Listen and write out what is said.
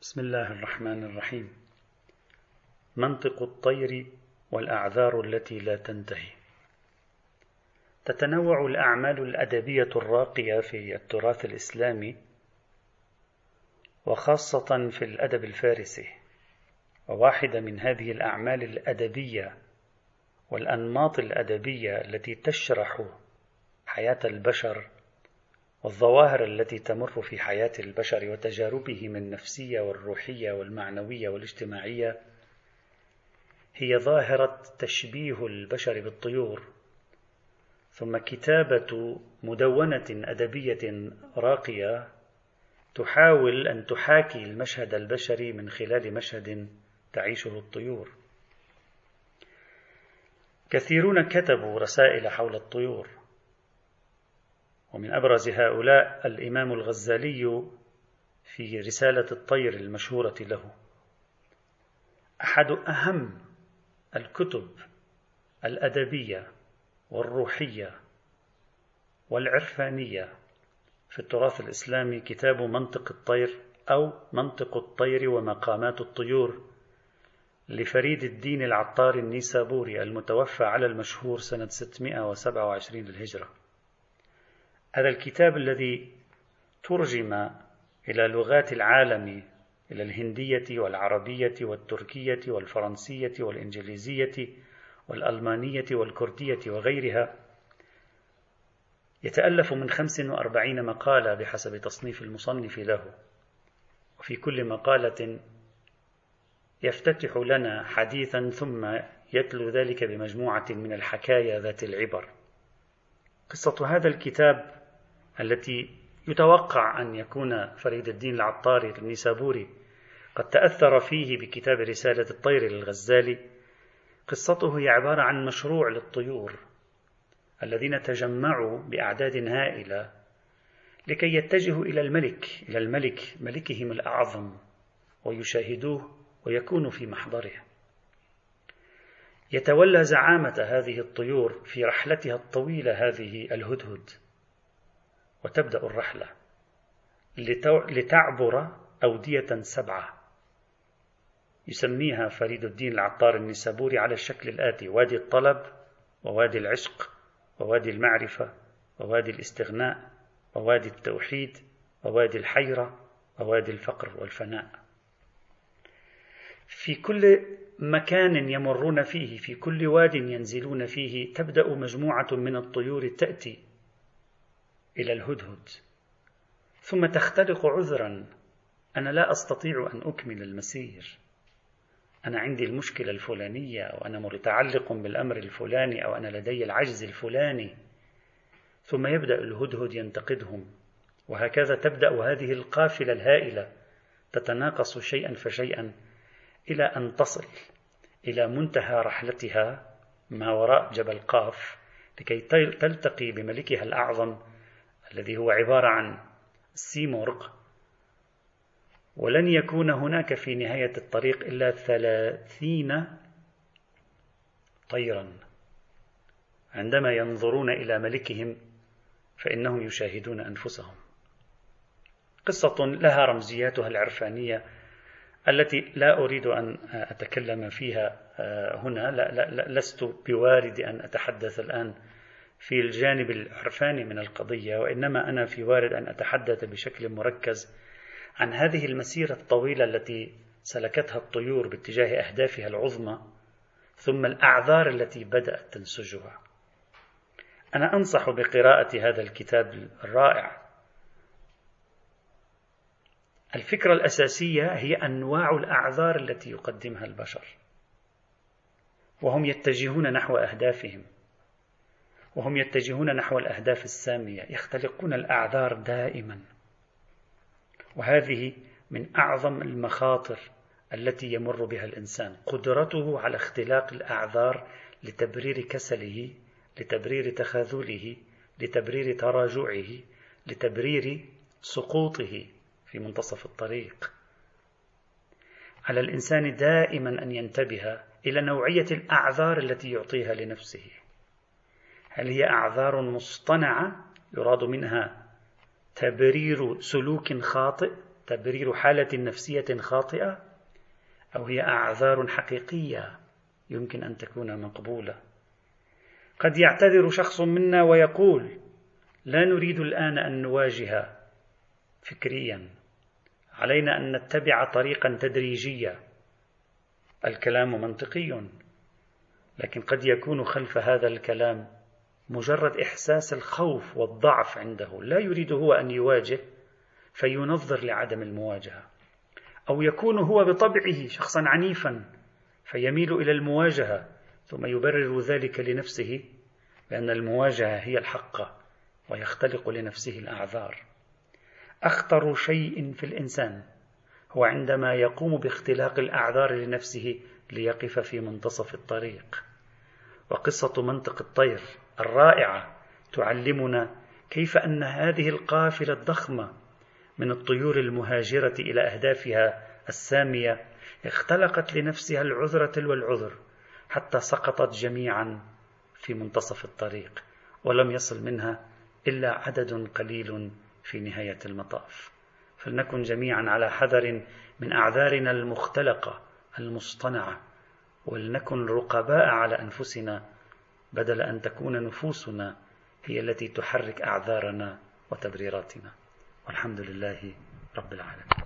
بسم الله الرحمن الرحيم. منطق الطير والأعذار التي لا تنتهي. تتنوع الأعمال الأدبية الراقية في التراث الإسلامي وخاصة في الأدب الفارسي وواحدة من هذه الأعمال الأدبية والأنماط الأدبية التي تشرح حياة البشر والظواهر التي تمر في حياة البشر وتجاربهم النفسية والروحية والمعنوية والاجتماعية هي ظاهرة تشبيه البشر بالطيور ثم كتابة مدونة أدبية راقية تحاول أن تحاكي المشهد البشري من خلال مشهد تعيشه الطيور. كثيرون كتبوا رسائل حول الطيور. ومن أبرز هؤلاء الإمام الغزالي في رسالة الطير المشهورة له. أحد أهم الكتب الأدبية والروحية والعرفانية في التراث الإسلامي كتاب منطق الطير أو منطق الطير ومقامات الطيور لفريد الدين العطار النيسابوري المتوفى على المشهور سنة 627 للهجرة. هذا الكتاب الذي ترجم إلى لغات العالم إلى الهندية والعربية والتركية والفرنسية والإنجليزية والألمانية والكردية وغيرها يتألف من 45 مقالة بحسب تصنيف المصنف له. وفي كل مقالة يفتتح لنا حديثا ثم يتلو ذلك بمجموعة من الحكايا ذات العبر. قصة هذا الكتاب التي يتوقع أن يكون فريد الدين العطاري النيسابوري قد تأثر فيه بكتاب رسالة الطير للغزالي. قصته هي عبارة عن مشروع للطيور الذين تجمعوا بأعداد هائلة لكي يتجهوا إلى الملك إلى الملك ملكهم الأعظم ويشاهدوه ويكونوا في محضره. يتولى زعامة هذه الطيور في رحلتها الطويلة هذه الهدهد. وتبدأ الرحلة لتعبر أودية سبعة. يسميها فريد الدين العطار النسابوري على الشكل الآتي وادي الطلب ووادي العشق ووادي المعرفة ووادي الاستغناء ووادي التوحيد ووادي الحيرة ووادي الفقر والفناء. في كل مكان يمرون فيه في كل واد ينزلون فيه تبدأ مجموعة من الطيور تأتي إلى الهدهد. ثم تختلق عذرا. أنا لا أستطيع أن أكمل المسير. أنا عندي المشكلة الفلانية أو أنا متعلق بالأمر الفلاني أو أنا لدي العجز الفلاني. ثم يبدأ الهدهد ينتقدهم. وهكذا تبدأ هذه القافلة الهائلة. تتناقص شيئا فشيئا إلى أن تصل إلى منتهى رحلتها ما وراء جبل قاف لكي تلتقي بملكها الأعظم الذي هو عبارة عن سيمورغ ولن يكون هناك في نهاية الطريق إلا ثلاثين طيرا. عندما ينظرون إلى ملكهم فإنهم يشاهدون أنفسهم. قصة لها رمزياتها العرفانية التي لا أريد أن أتكلم فيها آه، هنا. لا لا لست بوارد أن أتحدث الآن في الجانب العرفاني من القضية وإنما أنا في وارد أن أتحدث بشكل مركز عن هذه المسيرة الطويلة التي سلكتها الطيور باتجاه أهدافها العظمى ثم الأعذار التي بدأت تنسجها. أنا أنصح بقراءة هذا الكتاب الرائع. الفكرة الأساسية هي أنواع الأعذار التي يقدمها البشر وهم يتجهون نحو أهدافهم. وهم يتجهون نحو الأهداف السامية يختلقون الأعذار دائما. وهذه من أعظم المخاطر التي يمر بها الإنسان. قدرته على اختلاق الأعذار لتبرير كسله لتبرير تخاذله لتبرير تراجعه لتبرير سقوطه في منتصف الطريق. على الإنسان دائما أن ينتبه إلى نوعية الأعذار التي يعطيها لنفسه. هل هي أعذار مصطنعة يراد منها تبرير سلوك خاطئ تبرير حالة نفسية خاطئة أو هي أعذار حقيقية يمكن أن تكون مقبولة؟ قد يعتذر شخص منا ويقول لا نريد الآن أن نواجه فكريا علينا أن نتبع طريقا تدريجيا الكلام منطقي لكن قد يكون خلف هذا الكلام مجرد إحساس الخوف والضعف عنده. لا يريد هو أن يواجه فينظر لعدم المواجهة. أو يكون هو بطبعه شخصا عنيفا فيميل إلى المواجهة ثم يبرر ذلك لنفسه بأن المواجهة هي الحق ويختلق لنفسه الأعذار. أخطر شيء في الإنسان هو عندما يقوم باختلاق الأعذار لنفسه ليقف في منتصف الطريق. وقصة منطق الطير. الرائعة تعلمنا كيف أن هذه القافلة الضخمة من الطيور المهاجرة إلى أهدافها السامية اختلقت لنفسها العذر تلو العذر حتى سقطت جميعا في منتصف الطريق ولم يصل منها إلا عدد قليل في نهاية المطاف. فلنكن جميعا على حذر من أعذارنا المختلقة المصطنعة ولنكن رقباء على أنفسنا بدل أن تكون نفوسنا هي التي تحرك أعذارنا وتبريراتنا والحمد لله رب العالمين.